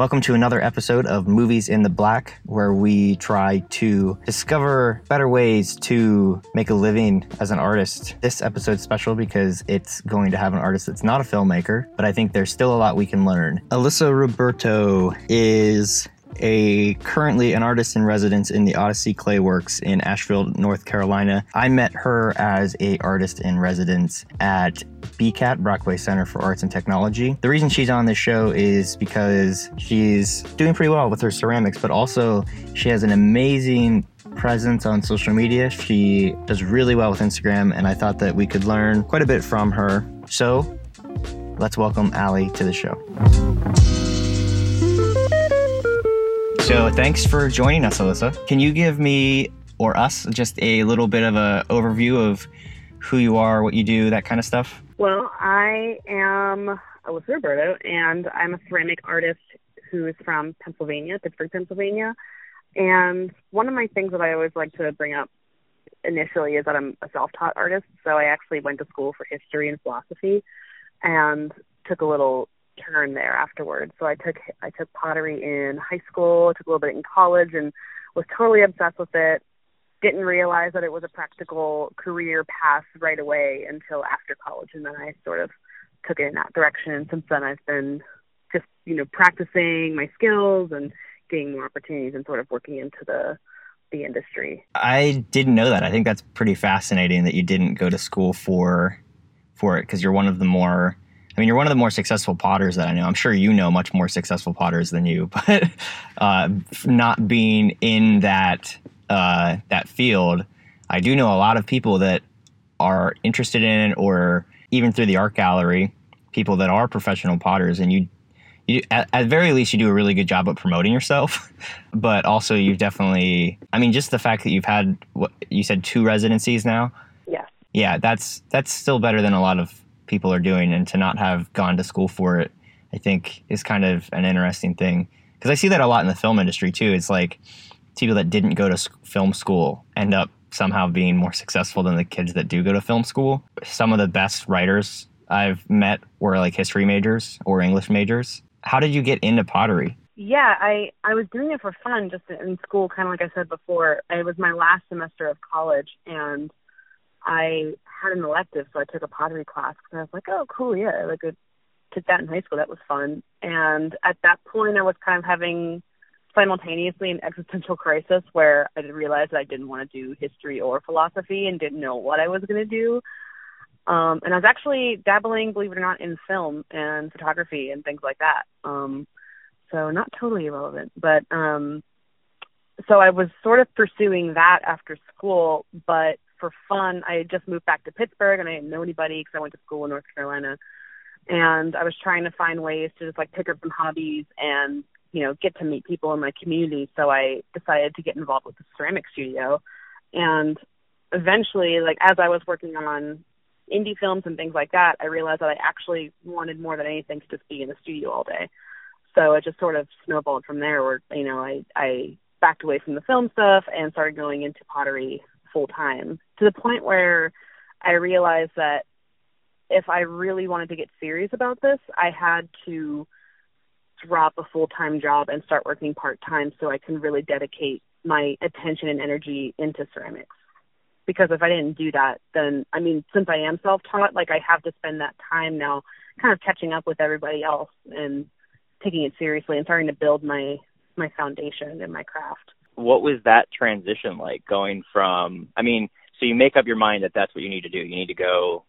Welcome to another episode of Movies in the Black, where we try to discover better ways to make a living as an artist. This episode's special because it's going to have an artist that's not a filmmaker, but I think there's still a lot we can learn. Alyssa Roberto is a currently an artist in residence in the Odyssey Clay Works in Asheville, North Carolina. I met her as a artist in residence at BCAT, Brockway Center for Arts and Technology. The reason she's on this show is because she's doing pretty well with her ceramics, but also she has an amazing presence on social media. She does really well with Instagram, and I thought that we could learn quite a bit from her. So let's welcome Allie to the show. So thanks for joining us, Alyssa. Can you give me or us just a little bit of an overview of who you are, what you do, that kind of stuff? Well, I am Alyssa Roberto, and I'm a ceramic artist who is from Pennsylvania, Pittsburgh, Pennsylvania. And one of my things that I always like to bring up initially is that I'm a self-taught artist. So I actually went to school for history and philosophy, and took a little turn there afterwards. So I took I took pottery in high school, took a little bit in college, and was totally obsessed with it. Didn't realize that it was a practical career path right away until after college, and then I sort of took it in that direction. And since then, I've been just you know practicing my skills and getting more opportunities and sort of working into the the industry. I didn't know that. I think that's pretty fascinating that you didn't go to school for for it because you're one of the more I mean, you're one of the more successful potters that I know. I'm sure you know much more successful potters than you, but uh, not being in that uh, that field, I do know a lot of people that are interested in it, or even through the art gallery, people that are professional potters, and you. You, at, at very least, you do a really good job of promoting yourself, but also you've definitely. I mean, just the fact that you've had what you said two residencies now. Yeah. Yeah, that's that's still better than a lot of people are doing and to not have gone to school for it i think is kind of an interesting thing. Because i see that a lot in the film industry too. It's like people that didn't go to film school end up somehow being more successful than the kids that do go to film school. Some of the best writers i've met were like history majors or english majors. How did you get into pottery? Yeah i i was doing it for fun just in school kind of like i said before. It was my last semester of college and I had an elective, so I took a pottery class and I was like, oh, cool, yeah, like I took that in high school. That was fun. And at that point, I was kind of having simultaneously an existential crisis where I realized that I didn't want to do history or philosophy and didn't know what I was going to do. Um, and I was actually dabbling, believe it or not, in film and photography and things like that. Um, so not totally irrelevant, but um, so I was sort of pursuing that after school, but for fun. I had just moved back to Pittsburgh and I didn't know anybody because I went to school in North Carolina. And I was trying to find ways to just like pick up some hobbies and, you know, get to meet people in my community. So I decided to get involved with the ceramic studio. And eventually, like as I was working on indie films and things like that, I realized that I actually wanted more than anything to just be in the studio all day. So it just sort of snowballed from there where, you know, I, I backed away from the film stuff and started going into pottery full time to the point where I realized that if I really wanted to get serious about this, I had to drop a full time job and start working part time so I can really dedicate my attention and energy into ceramics. Because if I didn't do that, then I mean, since I am self taught, like I have to spend that time now kind of catching up with everybody else and taking it seriously and starting to build my my foundation in my craft what was that transition like going from i mean so you make up your mind that that's what you need to do. You need to go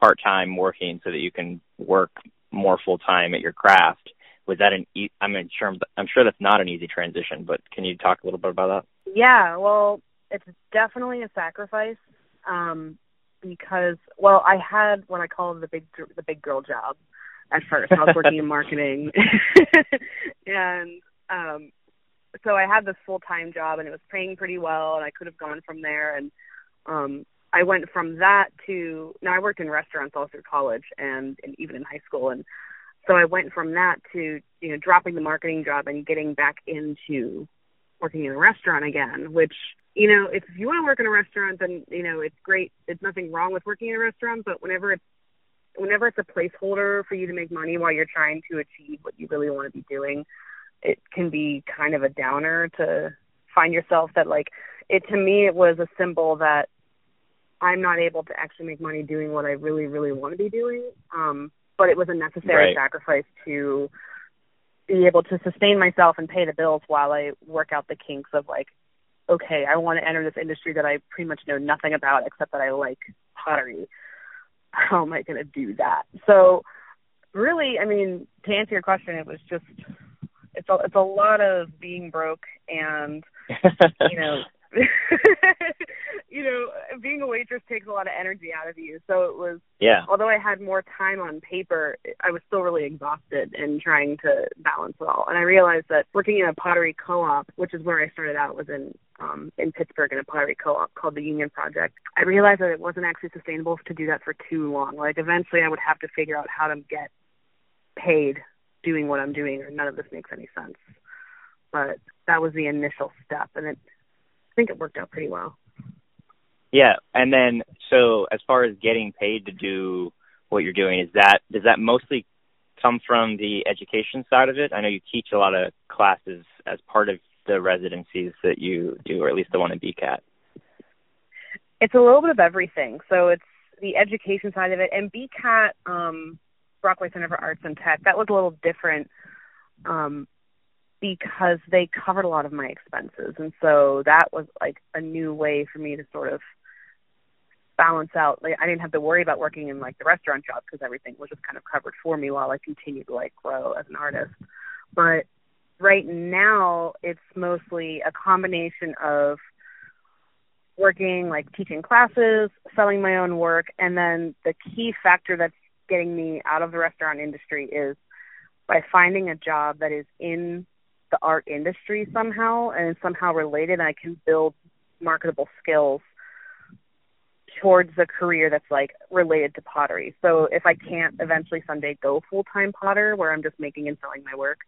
part time working so that you can work more full time at your craft. Was that an e- i mean sure i'm sure that's not an easy transition but can you talk a little bit about that? Yeah well it's definitely a sacrifice um because well i had what i call the big the big girl job at first. I was working in marketing. And um so I had this full time job and it was paying pretty well and I could have gone from there and um I went from that to now I worked in restaurants all through college and, and even in high school and so I went from that to you know dropping the marketing job and getting back into working in a restaurant again which you know if you want to work in a restaurant then you know it's great. It's nothing wrong with working in a restaurant but whenever it's whenever it's a placeholder for you to make money while you're trying to achieve what you really want to be doing it can be kind of a downer to find yourself that like it to me it was a symbol that I'm not able to actually make money doing what I really really want to be doing. Um but it was a necessary Right. sacrifice to be able to sustain myself and pay the bills while I work out the kinks of like okay, I want to enter this industry that I pretty much know nothing about except that I like pottery. How am I going to do that? So really, I mean, to answer your question, it was just it's a it's a lot of being broke and you know you know being a waitress takes a lot of energy out of you. So it was yeah. although I had more time on paper, I was still really exhausted and trying to balance it all. And I realized that working in a pottery co-op, which is where I started out, was in um, in Pittsburgh in a pottery co-op called the Union Project. I realized that it wasn't actually sustainable to do that for too long. Like eventually, I would have to figure out how to get paid doing what I'm doing, or none of this makes any sense. But that was the initial step, and it, I think it worked out pretty well. Yeah, and then so as far as getting paid to do what you're doing, is that does that mostly come from the education side of it? I know you teach a lot of classes as part of the residencies that you do, or at least the one in BCAT. it's a little bit of everything. So it's the education side of it, and BCAT, um, Brockway Center for Arts and Tech, that was a little different um, because they covered a lot of my expenses, and so that was like a new way for me to sort of balance out. Like I didn't have to worry about working in like the restaurant job because everything was just kind of covered for me while I continued to like grow as an artist. But right now, it's mostly a combination of working like teaching classes, selling my own work, and then the key factor that's getting me out of the restaurant industry is by finding a job that is in the art industry somehow and somehow related and I can build marketable skills towards a career that's like related to pottery. So if I can't eventually someday go full time potter where I'm just making and selling my work,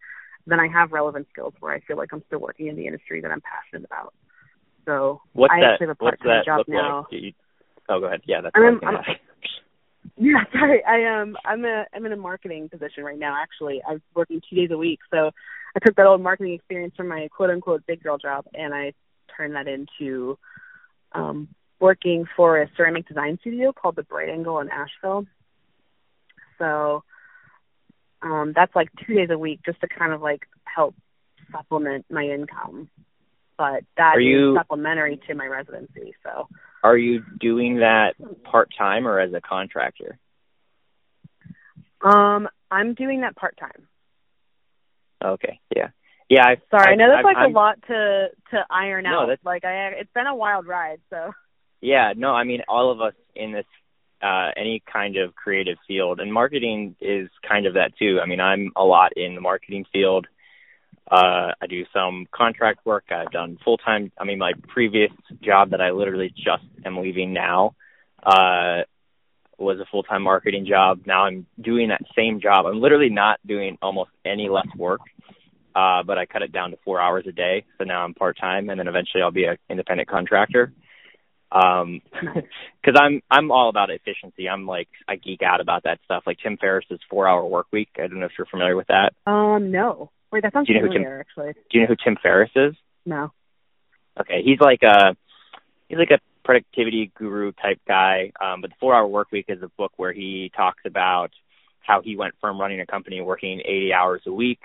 then I have relevant skills where I feel like I'm still working in the industry that I'm passionate about. So What's I that? actually have a part-time job now. like? You- oh, go ahead. Yeah, that's I'm what I in- was gonna I'm-. Yeah, sorry. I um I'm a I'm in a marketing position right now actually. I'm working two days a week. So I took that old marketing experience from my quote unquote big girl job and I turned that into um working for a ceramic design studio called the Bright Angle in Asheville. So um that's like two days a week just to kind of like help supplement my income. But that Are is supplementary to my residency. So Are you doing that part time or as a contractor? um I'm doing that part time. Okay, yeah, yeah. I, Sorry, I, know that's I, like I'm, a lot to to iron No, out. that's- Like I, it's been a wild ride. So Yeah, no, I mean all of us in this uh any kind of creative field and marketing is kind of that too. I mean, I'm a lot in the marketing field. Uh I do some contract work. I've done full-time. I mean, my previous job that I literally just am leaving now uh was a full-time marketing job. Now I'm doing that same job. I'm literally not doing almost any less work. Uh but I cut it down to 4 hours a day. So now I'm part-time and then eventually I'll be an independent contractor um because i'm i'm all about efficiency i'm like i geek out about that stuff like tim ferriss's four hour work week i don't know if you're familiar with that um no. Wait, that sounds Do you know who Tim- familiar actually. do you know who tim ferriss is No. okay he's like a he's like a productivity guru type guy um but the four hour work week is a book where he talks about how he went from running a company working eighty hours a week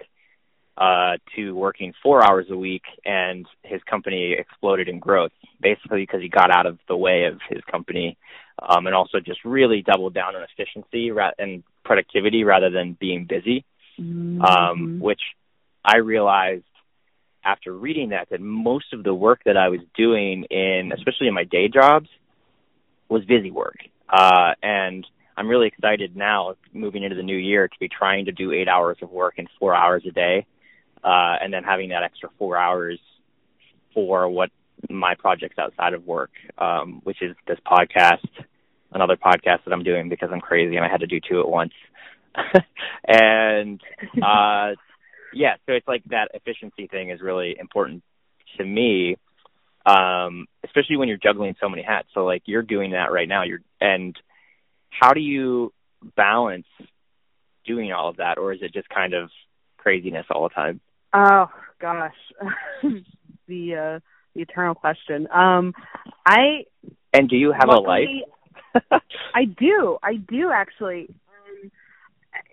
uh to working four hours a week and his company exploded in growth basically because he got out of the way of his company um and also just really doubled down on efficiency ra- and productivity rather than being busy Mm-hmm. um, which I realized after reading that that most of the work that I was doing in, especially in my day jobs, was busy work. Uh, and I'm really excited now, moving into the new year, to be trying to do eight hours of work in four hours a day, uh, and then having that extra four hours for what my projects outside of work, um, which is this podcast, another podcast that I'm doing because I'm crazy and I had to do two at once. and uh yeah, so it's like that efficiency thing is really important to me. Um, especially when you're juggling so many hats. So like you're doing that right now. You're and how do you balance doing all of that or is it just kind of craziness all the time? Oh gosh, the uh, the eternal question. Um, I and do you have luckily, a life? I do. I do actually. Um,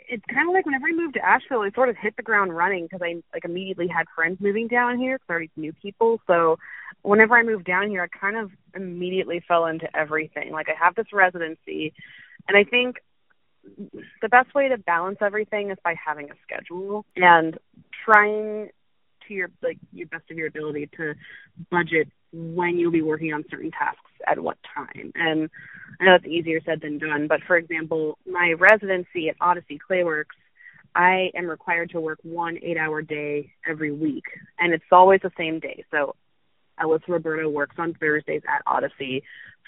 it's kind of like whenever I moved to Asheville, I sort of hit the ground running because I like immediately had friends moving down here because I already knew people. So whenever I moved down here, I kind of immediately fell into everything. Like I have this residency, and I think the best way to balance everything is by having a schedule and trying to your like your best of your ability to budget when you'll be working on certain tasks at what time. And I know it's easier said than done, but for example, my residency at Odyssey Clayworks, I am required to work one eight hour day every week. And it's always the same day. So Alyssa Roberto works on Thursdays at Odyssey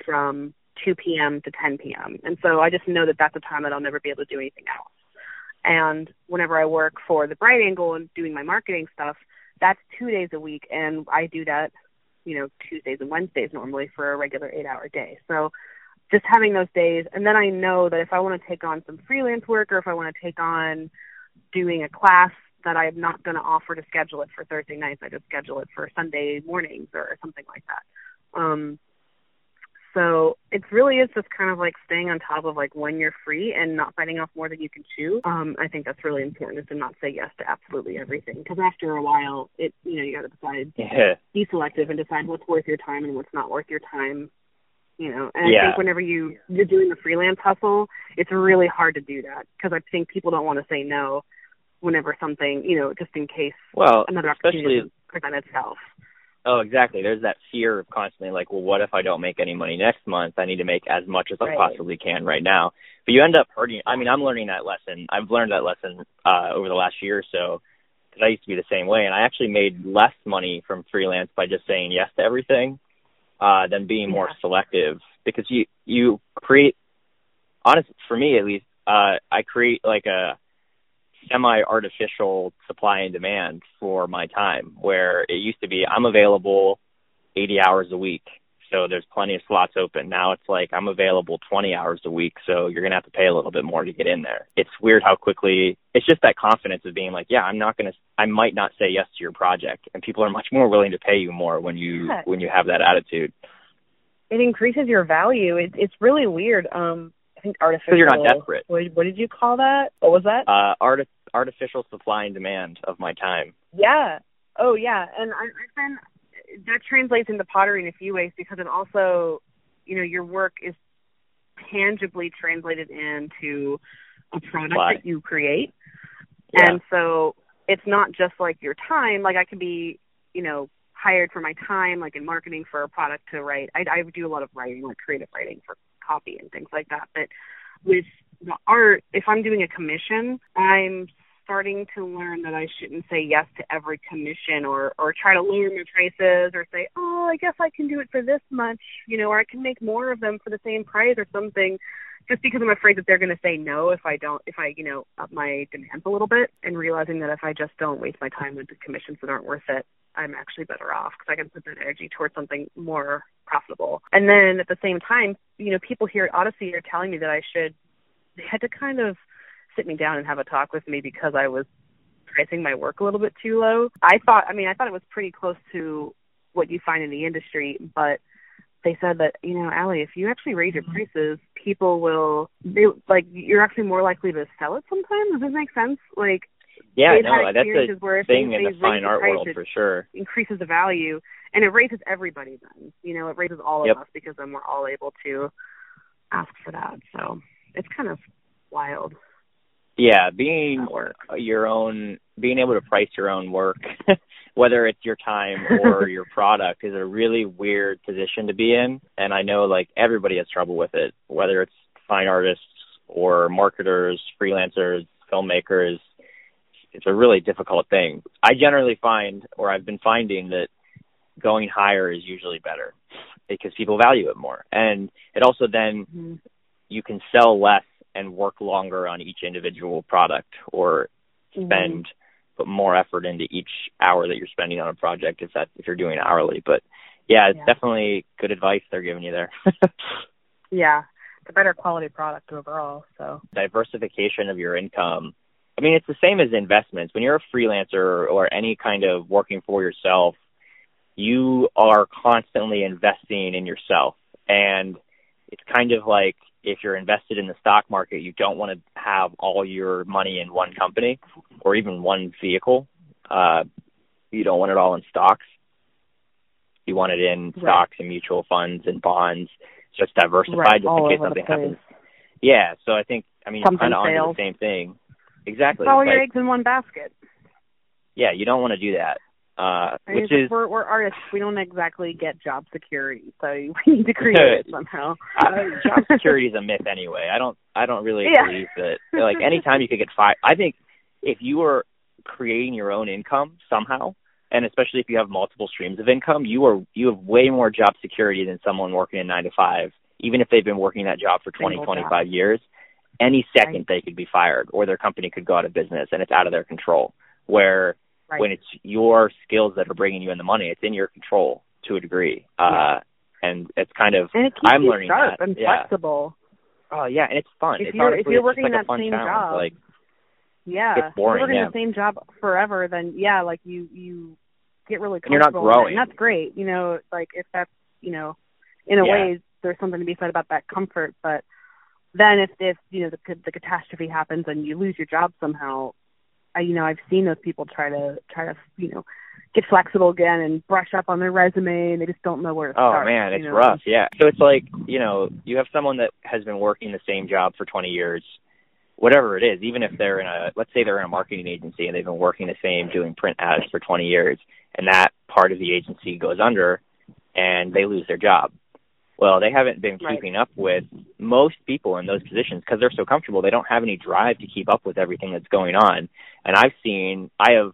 from 2 p.m. to 10 p.m. And so I just know that that's a time that I'll never be able to do anything else. And whenever I work for the Bright Angle and doing my marketing stuff, that's two days a week, and I do that, you know, Tuesdays and Wednesdays normally for a regular eight-hour day. So just having those days, and then I know that if I want to take on some freelance work or if I want to take on doing a class that I'm not going to offer to schedule it for Thursday nights, I just schedule it for Sunday mornings or something like that. Um, so it really is just kind of like staying on top of like when you're free and not biting off more than you can chew. Um, I think that's really important is to not say yes to absolutely everything because after a while, it you know you got to decide, yeah. be selective and decide what's worth your time and what's not worth your time. You know, and yeah. I think whenever you you're doing the freelance hustle, it's really hard to do that because I think people don't want to say no whenever something you know just in case well another opportunity present itself. Oh, exactly. There's that fear of constantly like, well, what if I don't make any money next month? I need to make as much as right. I possibly can right now. But you end up hurting. I mean, I'm learning that lesson. I've learned that lesson uh, over the last year or so because I used to be the same way, and I actually made less money from freelance by just saying yes to everything uh, than being yeah. more selective. Because you you create, honestly, for me at least, uh, I create like a semi artificial supply and demand for my time where it used to be I'm available 80 hours a week so there's plenty of slots open. Now it's like I'm available 20 hours a week so you're going to have to pay a little bit more to get in there. It's weird how quickly it's just that confidence of being like yeah I'm not going to I might not say yes to your project and people are much more willing to pay you more when you yeah. when you have that attitude. It increases your value. It, it's really weird um I think artificial. you're not desperate. What, what, did you call that? What was that? Uh, art, artificial supply and demand of my time. Yeah. Oh, yeah. And I, I've been that translates into pottery in a few ways because it also, you know, your work is tangibly translated into a product Why? that you create, yeah. and so it's not just like your time. Like I can be, you know, hired for my time, like in marketing for a product to write. I, I do a lot of writing, like creative writing for copy and things like that. But with the art, if I'm doing a commission, I'm starting to learn that I shouldn't say yes to every commission or or try to lower my prices or say, "Oh, I guess I can do it for this much," you know, or I can make more of them for the same price or something just because I'm afraid that they're going to say no if I don't if I, you know, up my demands a little bit and realizing that if I just don't waste my time with the commissions that aren't worth it, I'm actually better off because I can put that energy towards something more profitable. And then at the same time, you know, people here at Odyssey are telling me that I should they had to kind of sit me down and have a talk with me because I was pricing my work a little bit too low. I thought I mean, I thought it was pretty close to what you find in the industry, but they said that, you know, Allie, if you actually raise your mm-hmm. prices, people will they like you're actually more likely to sell it sometimes. Does this make sense? Like yeah, they've no, that's a where thing in the fine art world for sure. increases the value and it raises everybody then. You know, it raises all Yep. of us because then we're all able to ask for that. So it's kind of wild. Yeah, being your own, being able to price your own work, whether it's your time or your product, is a really weird position to be in. And I know like everybody has trouble with it, whether it's fine artists or marketers, freelancers, filmmakers. It's a really difficult thing. I generally find, or I've been finding, that going higher is usually better because people value it more. And it also then Mm-hmm. you can sell less and work longer on each individual product or Mm-hmm. spend put more effort into each hour that you're spending on a project if that if you're doing hourly. But yeah, it's Yeah. definitely good advice they're giving you there. Yeah. It's a better quality product overall. So Diversification of your income I mean, it's the same as investments. When you're a freelancer or any kind of working for yourself, you are constantly investing in yourself. And it's kind of like if you're invested in the stock market, you don't want to have all your money in one company or even one vehicle. Uh, you don't want it all in stocks. You want it in Right. stocks and mutual funds and bonds, just diversified Right, just all in case something happens. Yeah, so I think I mean Something kind of fails. the same thing. Exactly. All It's your eggs in one basket. yeah, you don't want to do that. Uh, I mean, which is we're, we're artists. We don't exactly get job security, so we need to create it somehow. uh, job security is a myth anyway. I don't I don't really Yeah. believe that like anytime you could get fired. I think if you were creating your own income somehow, and especially if you have multiple streams of income, you are you have way more job security than someone working a 9 to 5, even if they've been working that job for 20, Single 25 years. Any second they could be fired or their company could go out of business and it's out of their control. Where Right. when it's your skills that are bringing you in the money, it's in your control to a degree. Uh and it's kind of and it keeps I'm you learning sharp that, and yeah. flexible. Oh yeah, and it's fun. If it's you're- if you're working like that same challenge. job, Like Yeah, It's boring, If you're working yeah. the same job forever, then yeah, like you you get really And you're not comfortable, growing. and that's great. You know, like if that's you know, in a Yeah. way, there's something to be said about that comfort. But then if if you know the the catastrophe happens and you lose your job somehow, I you know I've seen those people try to try to you know get flexible again and brush up on their resume and they just don't know where to oh start. Oh man, it's know? rough. Yeah. So it's like, you know, you have someone that has been working the same job for 20 years, whatever it is, even if they're in a let's say they're in a marketing agency and they've been working the same doing print ads for 20 years and that part of the agency goes under and they lose their job. Well, they haven't been Right. keeping up with most people in those positions because they're so comfortable. They don't have any drive to keep up with everything that's going on. And I've seen, I have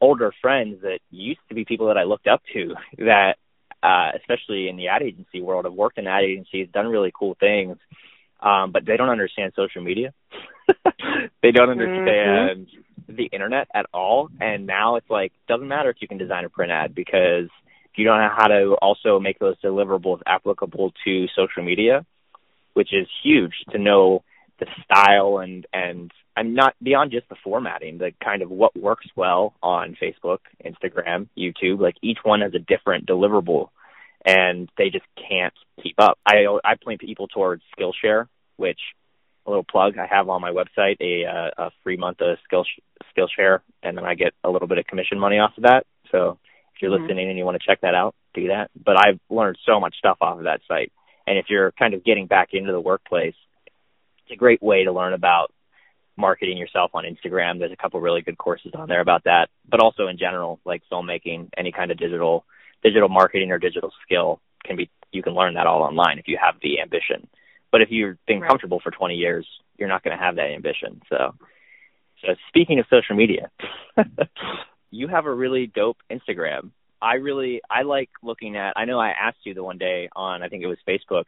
older friends that used to be people that I looked up to that, uh, especially in the ad agency world, have worked in ad agencies, done really cool things, um, but they don't understand social media. they don't understand the internet at all. And now it's like, doesn't matter if you can design a print ad because you don't know how to also make those deliverables applicable to social media, which is huge to know the style and and I'm not beyond just the formatting, the kind of what works well on Facebook, Instagram, YouTube. Like each one has a different deliverable, and they just can't keep up. I I point people towards Skillshare, which a little plug I have on my website a a free month of Skill Skillshare, and then I get a little bit of commission money off of that. So if you're Mhm. listening and you want to check that out, do that. But I've learned so much stuff off of that site, and if you're kind of getting back into the workplace, it's a great way to learn about marketing yourself on Instagram. There's a couple really good courses on there about that, but also in general, like filmmaking, any kind of digital digital marketing or digital skill can be you can learn that all online if you have the ambition. But if you've been Right. comfortable for 20 years, you're not going to have that ambition. So, so speaking of social media, you have a really dope Instagram. I really I like looking at. I know I asked you the one day on I think it was Facebook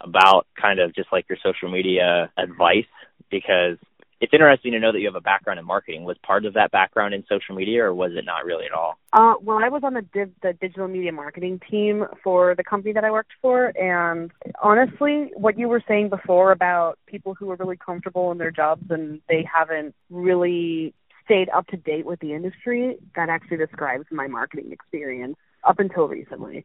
about kind of just like your social media advice because it's interesting to know that you have a background in marketing. Was part of that background in social media, or was it not really at all? Uh, well, I was on the div- the digital media marketing team for the company that I worked for, and honestly, what you were saying before about people who are really comfortable in their jobs and they haven't really stayed up to date with the industry, that actually describes my marketing experience up until recently.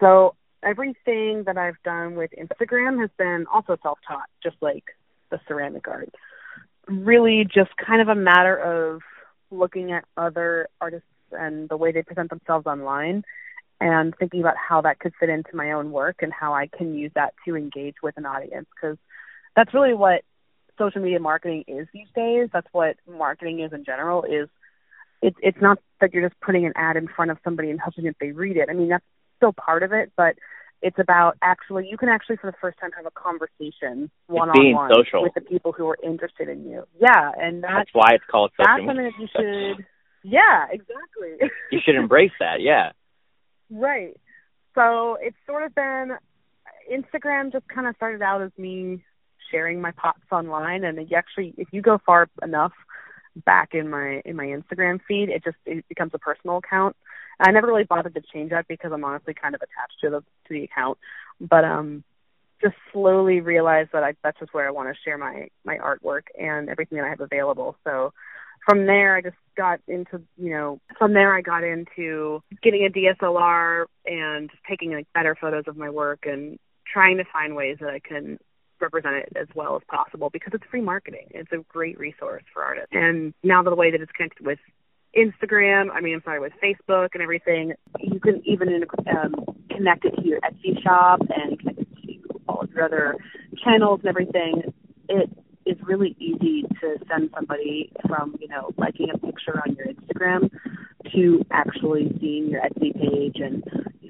So everything that I've done with Instagram has been also self-taught, just like the ceramic art. Really, just kind of a matter of looking at other artists and the way they present themselves online and thinking about how that could fit into my own work and how I can use that to engage with an audience because that's really what social media marketing is these days. That's what marketing is in general is it's it's not that you're just putting an ad in front of somebody and hoping that they read it. I mean that's still part of it, but it's about actually you can actually for the first time have a conversation one on one with the people who are interested in you. Yeah, and that's That's why it's called social that's something that you should yeah exactly You should embrace that. Yeah. right so it's sort of been instagram just kind of started out as me sharing my pots online. And you actually if you go far enough back in my in my instagram feed it just it becomes a personal account. I never really bothered to change that because i'm honestly kind of attached to the to the account. But um just slowly realized that I, that's just where I want to share my my artwork and everything that I have available. So from there, I just got into you know from there I got into getting a DSLR and taking like better photos of my work and trying to find ways that I can represent it as well as possible because it's free marketing. It's a great resource for artists. And now the way that it's connected with Instagram, I mean, I'm sorry, with Facebook and everything, you can even um, connect it to your Etsy shop and connect it to all of your other channels and everything. It is really easy to send somebody from, you know, liking a picture on your Instagram to actually seeing your Etsy page and,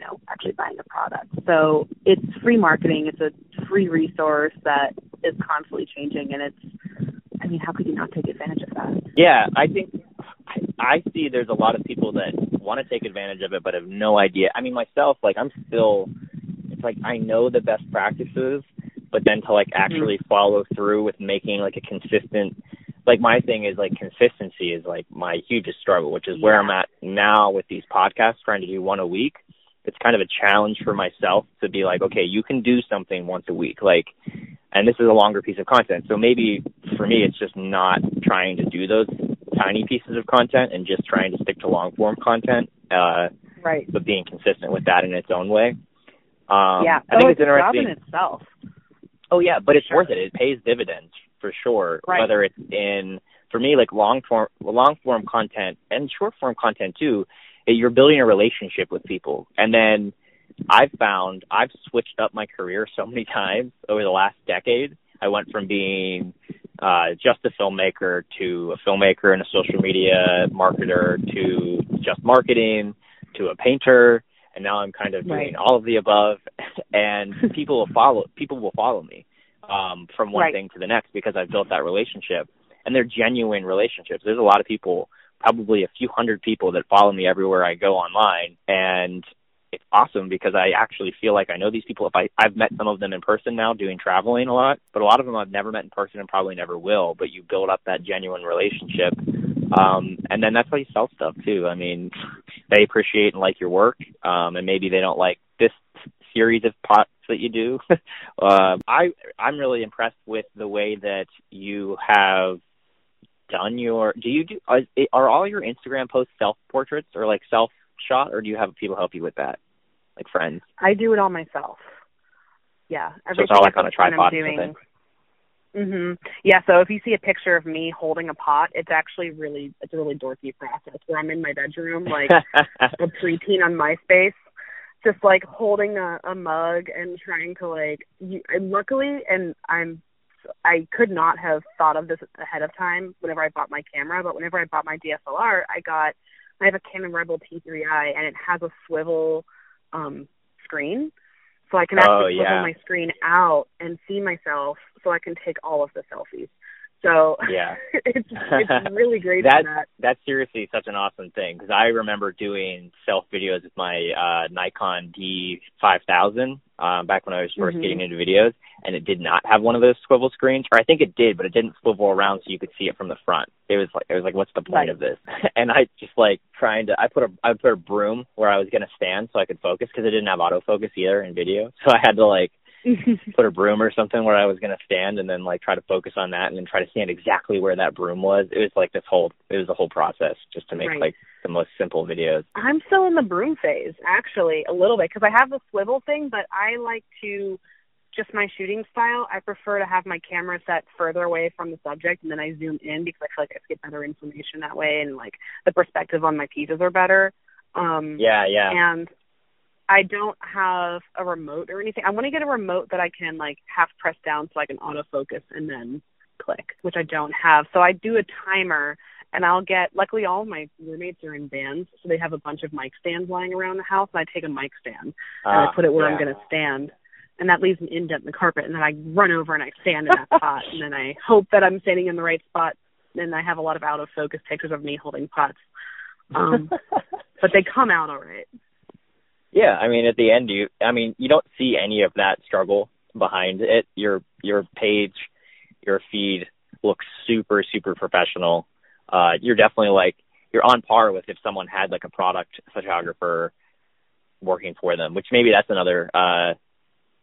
know, actually buying the product. So it's free marketing. It's a free resource that is constantly changing and it's, I mean, how could you not take advantage of that? Yeah, I think I see there's a lot of people that want to take advantage of it but have no idea. I mean, myself, like I'm still, it's like I know the best practices, but then to like mm-hmm. actually mm-hmm. follow through with making like a consistent, like my thing is like consistency is like my hugest struggle, which is yeah. where I'm at now with these podcasts, trying to do one a week. It's kind of a challenge for myself to be like, okay, you can do something once a week, like, and this is a longer piece of content. So maybe for me, it's just not trying to do those tiny pieces of content and just trying to stick to long form content. Uh, right. But being consistent with that in its own way. Um, yeah. I think oh, it's, interesting. in itself. Oh yeah, but it's sure. worth it. It pays dividends for sure. Right. Whether it's in for me like long form long form content and short form content too, you're building a relationship with people. And then I've found I've switched up my career so many times over the last decade. I went from being uh, just a filmmaker to a filmmaker and a social media marketer to just marketing to a painter and now I'm kind of doing right. all of the above and people will follow people will follow me um from one right. thing to the next because I've built that relationship and they're genuine relationships. There's a lot of people, probably a few hundred people that follow me everywhere I go online and it's awesome because I actually feel like I know these people. If I I've met some of them in person now, doing traveling a lot, but a lot of them I've never met in person and probably never will. But you build up that genuine relationship, um, and then that's how you sell stuff too. I mean, they appreciate and like your work, um, and maybe they don't like this series of pots that you do. uh, I I'm really impressed with the way that you have done your. Do you do are, are all your Instagram posts self portraits or like self shot, or do you have people help you with that, like friends? I do it all myself. Yeah, so it's all like on a tripod or something. Mhm. Yeah, so if you see a picture of me holding a pot, it's actually really it's a really dorky process where I'm in my bedroom like a preteen on MySpace, just like holding a, a mug and trying to like you, and luckily and I'm I could not have thought of this ahead of time whenever I bought my camera, but whenever I bought my DSLR, I got I have a Canon Rebel T3i and it has a swivel um screen. So I can actually oh, yeah. swivel my screen out and see myself so I can take all of the selfies. So yeah, it's it's really great that, that. That's seriously such an awesome thing because I remember doing self videos with my uh, Nikon D5000 um, back when I was 1st mm-hmm. getting into videos, and it did not have one of those swivel screens, or I think it did, but it didn't swivel around so you could see it from the front. It was like it was like, what's the point right. of this? and I just like trying to. I put a I put a broom where I was gonna stand so I could focus because it didn't have autofocus either in video, so I had to like put a broom or something where I was going to stand and then like try to focus on that and then try to stand exactly where that broom was. It was like this whole it was a whole process just to make right. like the most simple videos. I'm still in the broom phase actually a little bit because I have the swivel thing, but I like to just my shooting style. I prefer to have my camera set further away from the subject and then I zoom in because I feel like I get better information that way and like the perspective on my pieces are better. Um Yeah, yeah. And I don't have a remote or anything. I want to get a remote that I can like half press down so I can autofocus and then click, which I don't have. So I do a timer and I'll get luckily all my roommates are in bands, so they have a bunch of mic stands lying around the house and I take a mic stand uh, and I put it where yeah. I'm gonna stand. And that leaves an indent in the carpet and then I run over and I stand in that spot and then I hope that I'm standing in the right spot and I have a lot of out of focus pictures of me holding pots. Um but they come out all right. Yeah, I mean, at the end, you, I mean, you don't see any of that struggle behind it. Your your page, your feed looks super super professional. Uh, you're definitely like you're on par with if someone had like a product photographer working for them, which maybe that's another uh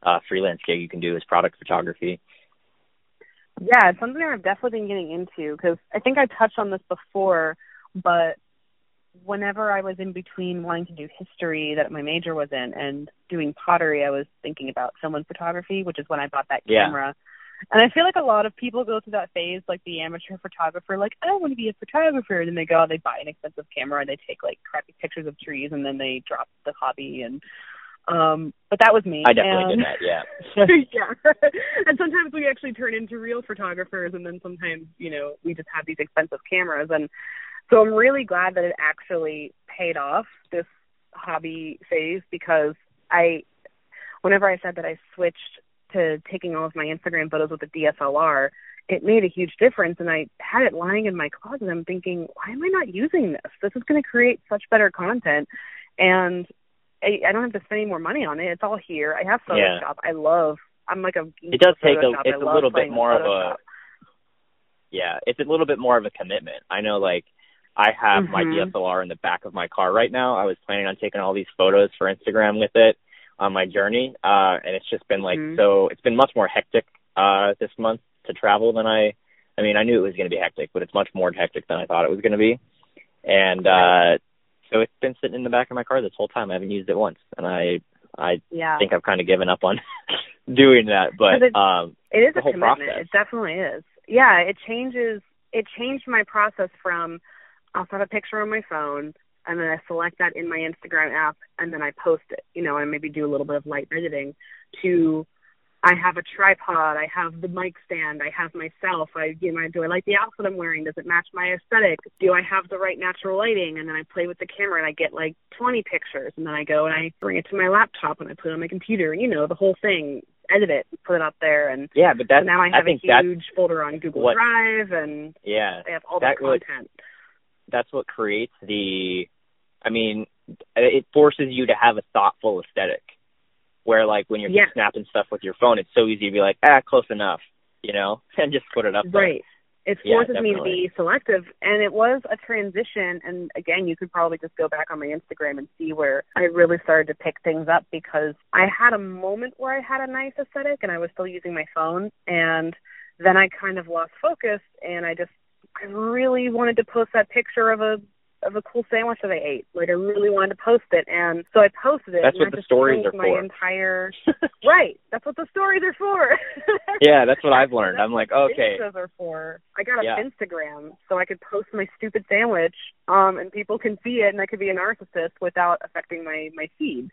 uh, freelance gig you can do is product photography. Yeah, it's something I've definitely been getting into because I think I touched on this before, but whenever I was in between wanting to do history that my major was in and doing pottery, I was thinking about film and photography, which is when I bought that Yeah. camera. And I feel like a lot of people go through that phase, like the amateur photographer, like I want to be a photographer, and then they go, they buy an expensive camera, and they take like crappy pictures of trees, and then they drop the hobby. And um, but that was me. I definitely and, did that. Yeah. yeah. and sometimes we actually turn into real photographers and then sometimes, you know, we just have these expensive cameras and so I'm really glad that it actually paid off this hobby phase because I whenever I said that I switched to taking all of my Instagram photos with a DSLR, it made a huge difference and I had it lying in my closet. I'm thinking, why am I not using this? This is going to create such better content and I, I don't have to spend any more money on it. It's all here. I have Yeah. Photoshop. I love. I'm like a. It does take a- it's a little bit more of a- yeah, it's a little bit more of a commitment. I know, like, I have my Mhm. DSLR in the back of my car right now. I was planning on taking all these photos for Instagram with it on my journey, uh, and it's just been like Mhm. so. It's been much more hectic uh, this month to travel than I. I mean, I knew it was going to be hectic, but it's much more hectic than I thought it was going to be, and uh, so it's been sitting in the back of my car this whole time. I haven't used it once, and I I Yeah. think I've kind of given up on doing that. But it- um, It is a whole commitment. process. It definitely is. Yeah, it changes. It changed my process from I'll have a picture on my phone and then I select that in my Instagram app and then I post it. You know, and maybe do a little bit of light editing. To I have a tripod. I have the mic stand. I have myself. I you know, do I like the outfit I'm wearing? Does it match my aesthetic? Do I have the right natural lighting? And then I play with the camera and I get like 20 pictures and then I go and I bring it to my laptop and I put it on my computer. And you know, the whole thing. Edit it, put it up there, and yeah, but so that's now I have a huge folder on Google what- Drive, and yeah. I have all that that would- content. That's what creates the I mean, it forces you to have a thoughtful aesthetic. Where like when you're Yeah. just snapping stuff with your phone, it's so easy to be like, ah, close enough, you know, and just put it up there. Right. It Yeah, forces me to be selective, and it was a transition. And again, you could probably just go back on my Instagram and see where I really started to pick things up because I had a moment where I had a nice aesthetic, and I was still using my phone, and then I kind of lost focus, and I just I really wanted to post that picture of a of a cool sandwich that I ate. Like I really wanted to post it, and so I posted it. That's what the stories are my for. entire right. That's what the stories are for. Yeah, that's what I've learned. I'm like, okay, Instas are for. I got an Yeah. Instagram so I could post my stupid sandwich, um, and people can see it, and I could be a narcissist without affecting my my feed.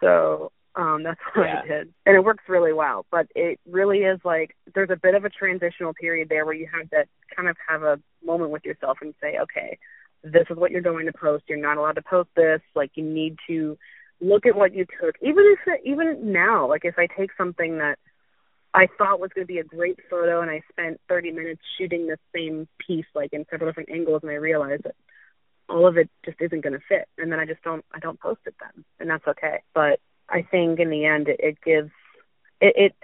So um, that's what Yeah. I did, and it works really well. But it really is like there's a bit of a transitional period there where you have to kind of have a moment with yourself and say, okay, this is what you're going to post. You're not allowed to post this. Like you need to look at what you took, even if it, even now, like if I take something that I thought was going to be a great photo, and I spent 30 minutes shooting the same piece, like in several different angles, and I realized that all of it just isn't going to fit, and then I just don't, I don't post it then, and that's okay. But I think in the end, it, it gives it, it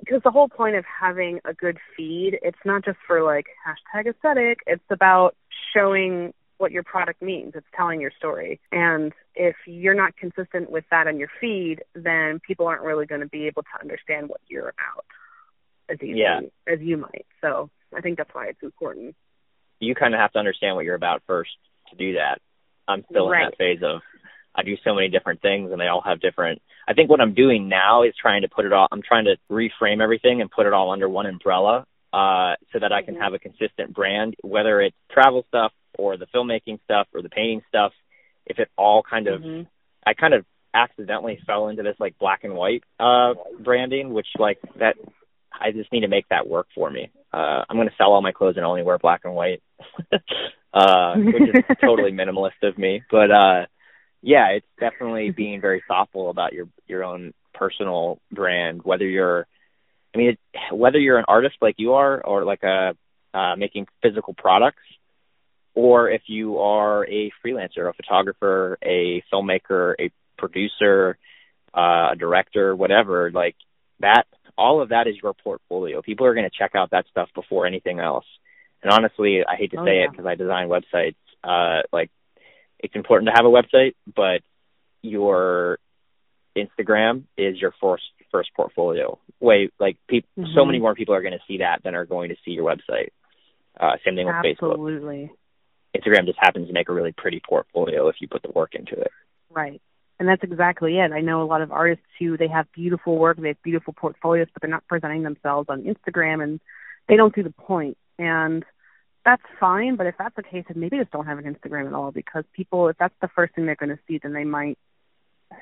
because the whole point of having a good feed, it's not just for like hashtag aesthetic. It's about showing what your product means. It's telling your story. And if you're not consistent with that on your feed, then people aren't really going to be able to understand what you're about as easily Yeah. as you might. So I think that's why it's important. you kind of have to understand what you're about first to do that. I'm still in that phase of I do so many different things and they all have different I think what I'm doing now is trying to put it all I'm trying to reframe everything and put it all under one umbrella uh so that I can Mhm. have a consistent brand whether it's travel stuff or the filmmaking stuff or the painting stuff if it all kind of Mhm. I kind of accidentally fell into this like black and white uh branding which like that I just need to make that work for me. Uh I'm going to sell all my clothes and only wear black and white. uh which is totally minimalist of me, but uh yeah, it's definitely being very thoughtful about your your own personal brand whether you're I mean it, whether you're an artist like you are or like a uh making physical products or if you are a freelancer, a photographer, a filmmaker, a producer, uh, a director, whatever, like that, all of that is your portfolio. People are going to check out that stuff before anything else. And honestly, I hate to Oh, say yeah. it because I design websites. Uh, like, it's important to have a website, but your Instagram is your first first portfolio. Way like mm-hmm. so many more people are going to see that than are going to see your website. Uh, same thing with Absolutely. Facebook. Absolutely. Instagram just happens to make a really pretty portfolio if you put the work into it. Right. And that's exactly it. I know a lot of artists who they have beautiful work, they have beautiful portfolios, but they're not presenting themselves on Instagram and they don't see the point. And that's fine, but if that's the case, then maybe just don't have an Instagram at all because people, if that's the first thing they're going to see, then they might.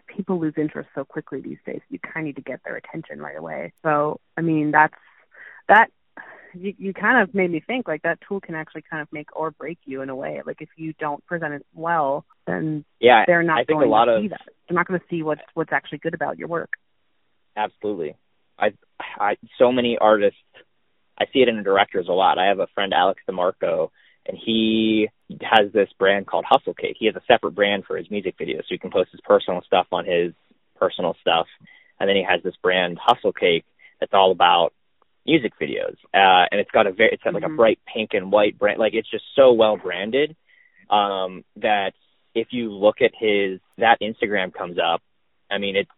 People lose interest so quickly these days. You kind of need to get their attention right away. So, I mean, that's that. You you kind of made me think like that tool can actually kind of make or break you in a way. Like if you don't present it well, then yeah, they're not I think going a lot to of, see that. They're not going to see what's what's actually good about your work. Absolutely. I I so many artists I see it in directors a lot. I have a friend Alex DeMarco and he has this brand called Hustle Cake. He has a separate brand for his music videos, so he can post his personal stuff on his personal stuff, and then he has this brand Hustle Cake that's all about music videos. Uh, and it's got a very, it's got like Mhm. a bright pink and white brand. Like it's just so well branded um, that if you look at his that Instagram comes up, I mean it's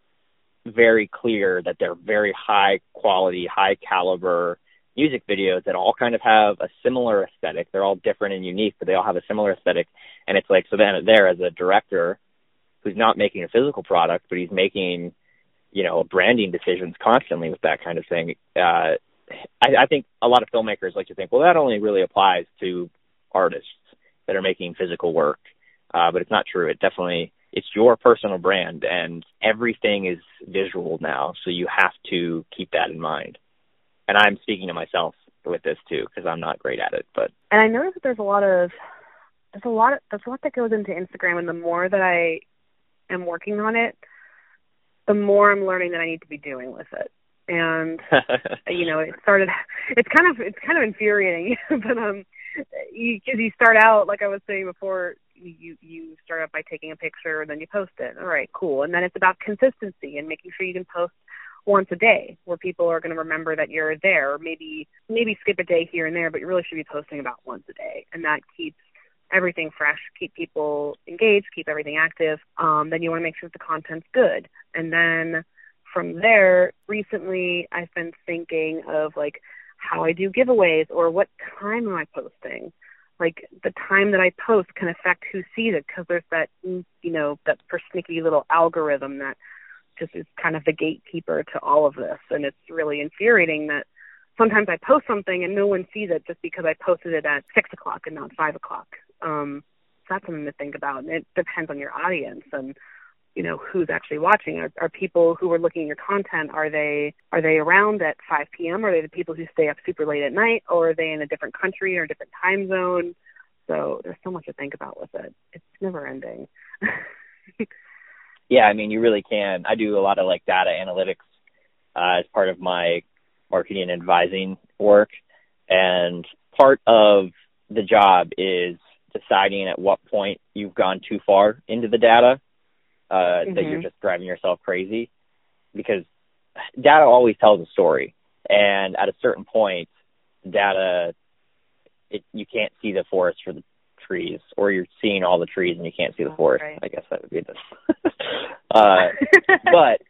very clear that they're very high quality, high caliber music videos that all kind of have a similar aesthetic. They're all different and unique, but they all have a similar aesthetic. And it's like so then there as a director who's not making a physical product, but he's making, you know, branding decisions constantly with that kind of thing. Uh I, I think a lot of filmmakers like to think, well, that only really applies to artists that are making physical work. Uh, but it's not true. It definitely it's your personal brand and everything is visual now, so you have to keep that in mind and I'm speaking to myself with this too because I'm not great at it. But and I notice that there's a lot of there's a lot of, there's a lot that goes into Instagram, and the more that I am working on it, the more I'm learning that I need to be doing with it. And you know, it started. It's kind of it's kind of infuriating, but um, you because you start out like I was saying before. You you start out by taking a picture, and then you post it. All right, cool. And then it's about consistency and making sure you can post once a day where people are going to remember that you're there or maybe maybe skip a day here and there but you really should be posting about once a day and that keeps everything fresh keep people engaged keep everything active um, then you want to make sure that the content's good. And then from there recently i've been thinking of like how i do giveaways or what time am i posting? Like the time that i post can affect who sees it because there's that you know that persnickety little algorithm that just is kind of the gatekeeper to all of this and it's really infuriating that sometimes I post something and no one sees it just because I posted it at six o'clock and not five o'clock. Um so that's something to think about. And it depends on your audience and you know who's actually watching. Are, are people who are looking at your content are they are they around at 5 p.m. Are they the people who stay up super late at night, or are they in a different country or a different time zone? So there's so much to think about with it. It's never ending. yeah, I mean, you really can. I do a lot of like data analytics uh, as part of my marketing and advising work, and part of the job is deciding at what point you've gone too far into the data uh, mm-hmm. that you're just driving yourself crazy, because data always tells a story, and at a certain point, data it, you can't see the forest for the trees, or you're seeing all the trees and you can't see the forest. Right. I guess that would be this. uh, but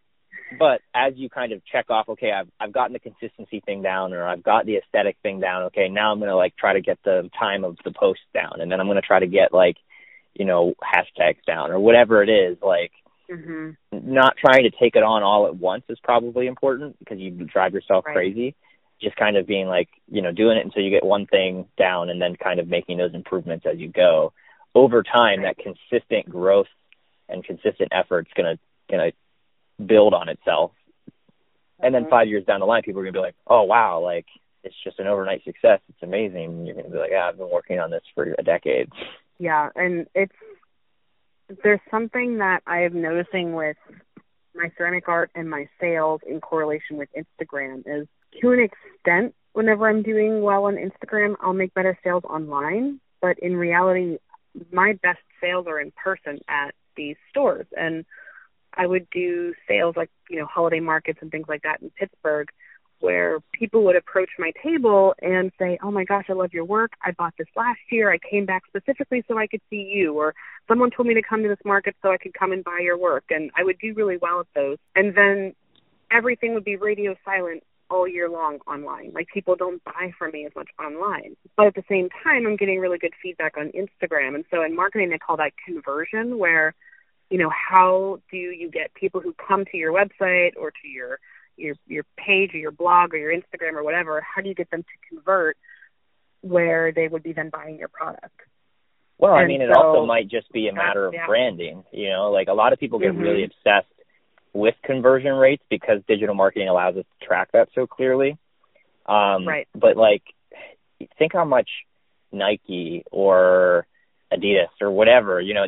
but as you kind of check off, okay, I've I've gotten the consistency thing down, or I've got the aesthetic thing down. Okay, now I'm gonna like try to get the time of the post down, and then I'm gonna try to get like you know hashtags down or whatever it is. Like mm-hmm. not trying to take it on all at once is probably important because you drive yourself Right. crazy just kind of being like, you know, doing it until you get one thing down and then kind of making those improvements as you go. Over time, that consistent growth and consistent effort's gonna gonna build on itself. And then Mhm. five years down the line, people are gonna be like, "Oh wow, like it's just an overnight success. It's amazing." And you're gonna be like, "Yeah, I've been working on this for a decade." Yeah, and it's there's something that I'm noticing with my ceramic art and my sales in correlation with Instagram is to an extent whenever I'm doing well on Instagram, I'll make better sales online, but in reality my best sales are in person at these stores. And I would do sales like, you know, holiday markets and things like that in Pittsburgh where people would approach my table and say, "Oh my gosh, I love your work. I bought this last year. I came back specifically so I could see you." Or someone told me to come to this market so I could come and buy your work. And I would do really well at those. And then everything would be radio silent all year long online. Like people don't buy from me as much online. But at the same time, I'm getting really good feedback on Instagram. And so in marketing, they call that conversion, where, you know, how do you get people who come to your website or to your your your page or your blog or your Instagram or whatever? How do you get them to convert where they would be then buying your product? Well, I And mean, it so- also might just be a matter of Yeah. branding. You know, like a lot of people get Mhm. really obsessed with conversion rates because digital marketing allows us to track that so clearly. Um, Right. But like, think how much Nike or Adidas or whatever, you know,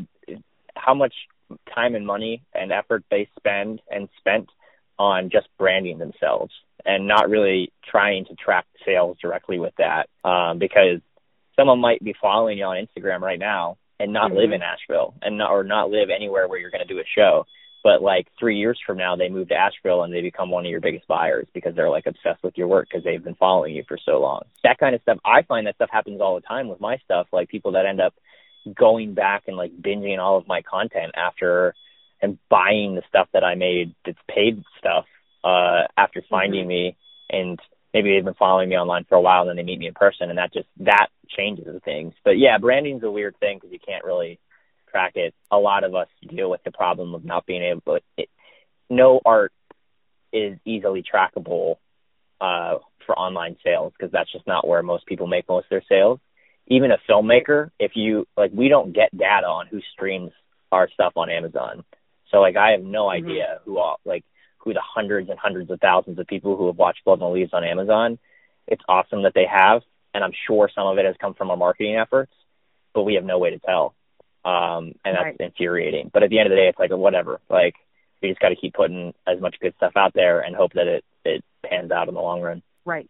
how much time and money and effort they spend and spent on just branding themselves and not really trying to track sales directly with that. Um, because someone might be following you on Instagram right now and not live Mhm. in Asheville and not, or not live anywhere where you're going to do a show. But like three years from now, they move to Asheville and they become one of your biggest buyers because they're like obsessed with your work because they've been following you for so long. That kind of stuff, I find that stuff happens all the time with my stuff. Like people that end up going back and like binging all of my content after and buying the stuff that I made that's paid stuff uh after finding me and maybe they've been following me online for a while and then they meet me in person and that just that changes things. But yeah, branding's a weird thing because you can't really track it. A lot of us deal with the problem of not being able it, no art is easily trackable uh for online sales because that's just not where most people make most of their sales. Even a filmmaker, if you like we don't get data on who streams our stuff on Amazon. So like I have no Mhm. idea who all like who the hundreds and hundreds of thousands of people who have watched Blood and the Leaves on Amazon. It's awesome that they have, and I'm sure some of it has come from our marketing efforts, but we have no way to tell. Um, and that's Right. infuriating. But at the end of the day, it's like whatever. Like we just got to keep putting as much good stuff out there and hope that it it pans out in the long run. Right.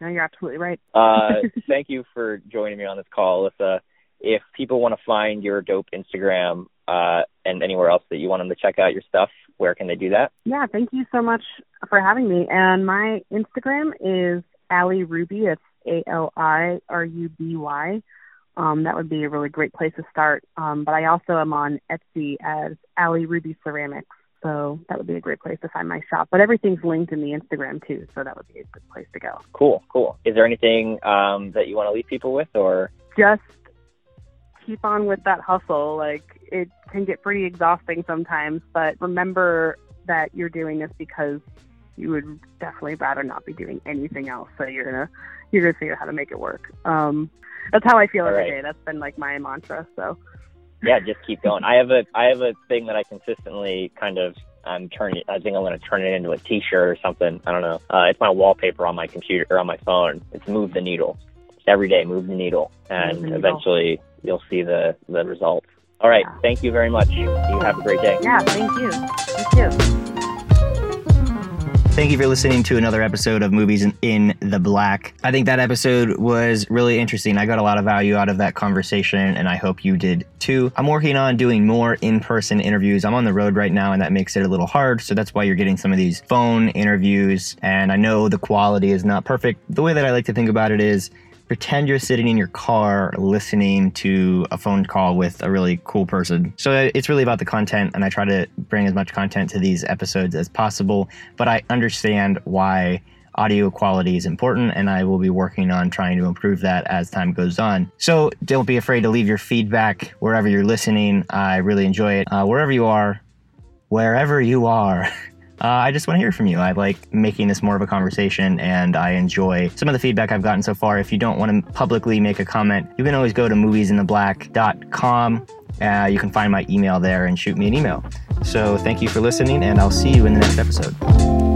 No, you're absolutely right. Uh, thank you for joining me on this call. Uh, if people want to find your dope Instagram uh, and anywhere else that you want them to check out your stuff, where can they do that? Yeah, thank you so much for having me. And my Instagram is Ali Ruby. It's A L I R U B Y. Um, that would be a really great place to start. Um, but I also am on Etsy as Ali Ruby Ceramics. So that would be a great place to find my shop. But everything's linked in the Instagram too, so that would be a good place to go. Cool, cool. Is there anything um, that you want to leave people with, or Just keep on with that hustle. Like it can get pretty exhausting sometimes, but remember that you're doing this because you would definitely rather not be doing anything else. So you're gonna you're gonna figure out how to make it work. Um, that's how I feel every right. day. That's been like my mantra. So yeah, just keep going. I have a I have a thing that I consistently kind of I'm turning. I think I'm going to turn it into a T-shirt or something. I don't know. Uh, it's my wallpaper on my computer or on my phone. It's move the needle. Every day, move the needle, and the needle. eventually you'll see the the results. All right. Yeah. Thank you very much. You have a great day. yeah, thank you. Thank you. Thank you for listening to another episode of Movies in, in the Black. I think that episode was really interesting. I got a lot of value out of that conversation, and I hope you did too. I'm working on doing more in person interviews. I'm on the road right now, and that makes it a little hard. So that's why you're getting some of these phone interviews. And I know the quality is not perfect. The way that I like to think about it is pretend you're sitting in your car listening to a phone call with a really cool person. So it's really about the content, and I try to bring as much content to these episodes as possible. But I understand why audio quality is important, and I will be working on trying to improve that as time goes on. So don't be afraid to leave your feedback wherever you're listening. I really enjoy it. Uh, wherever you are, wherever you are. Uh, I just want to hear from you. I like making this more of a conversation and I enjoy some of the feedback I've gotten so far. If you don't want to publicly make a comment, you can always go to moviesintheblack.com. Uh, you can find my email there and shoot me an email. So thank you for listening, and I'll see you in the next episode.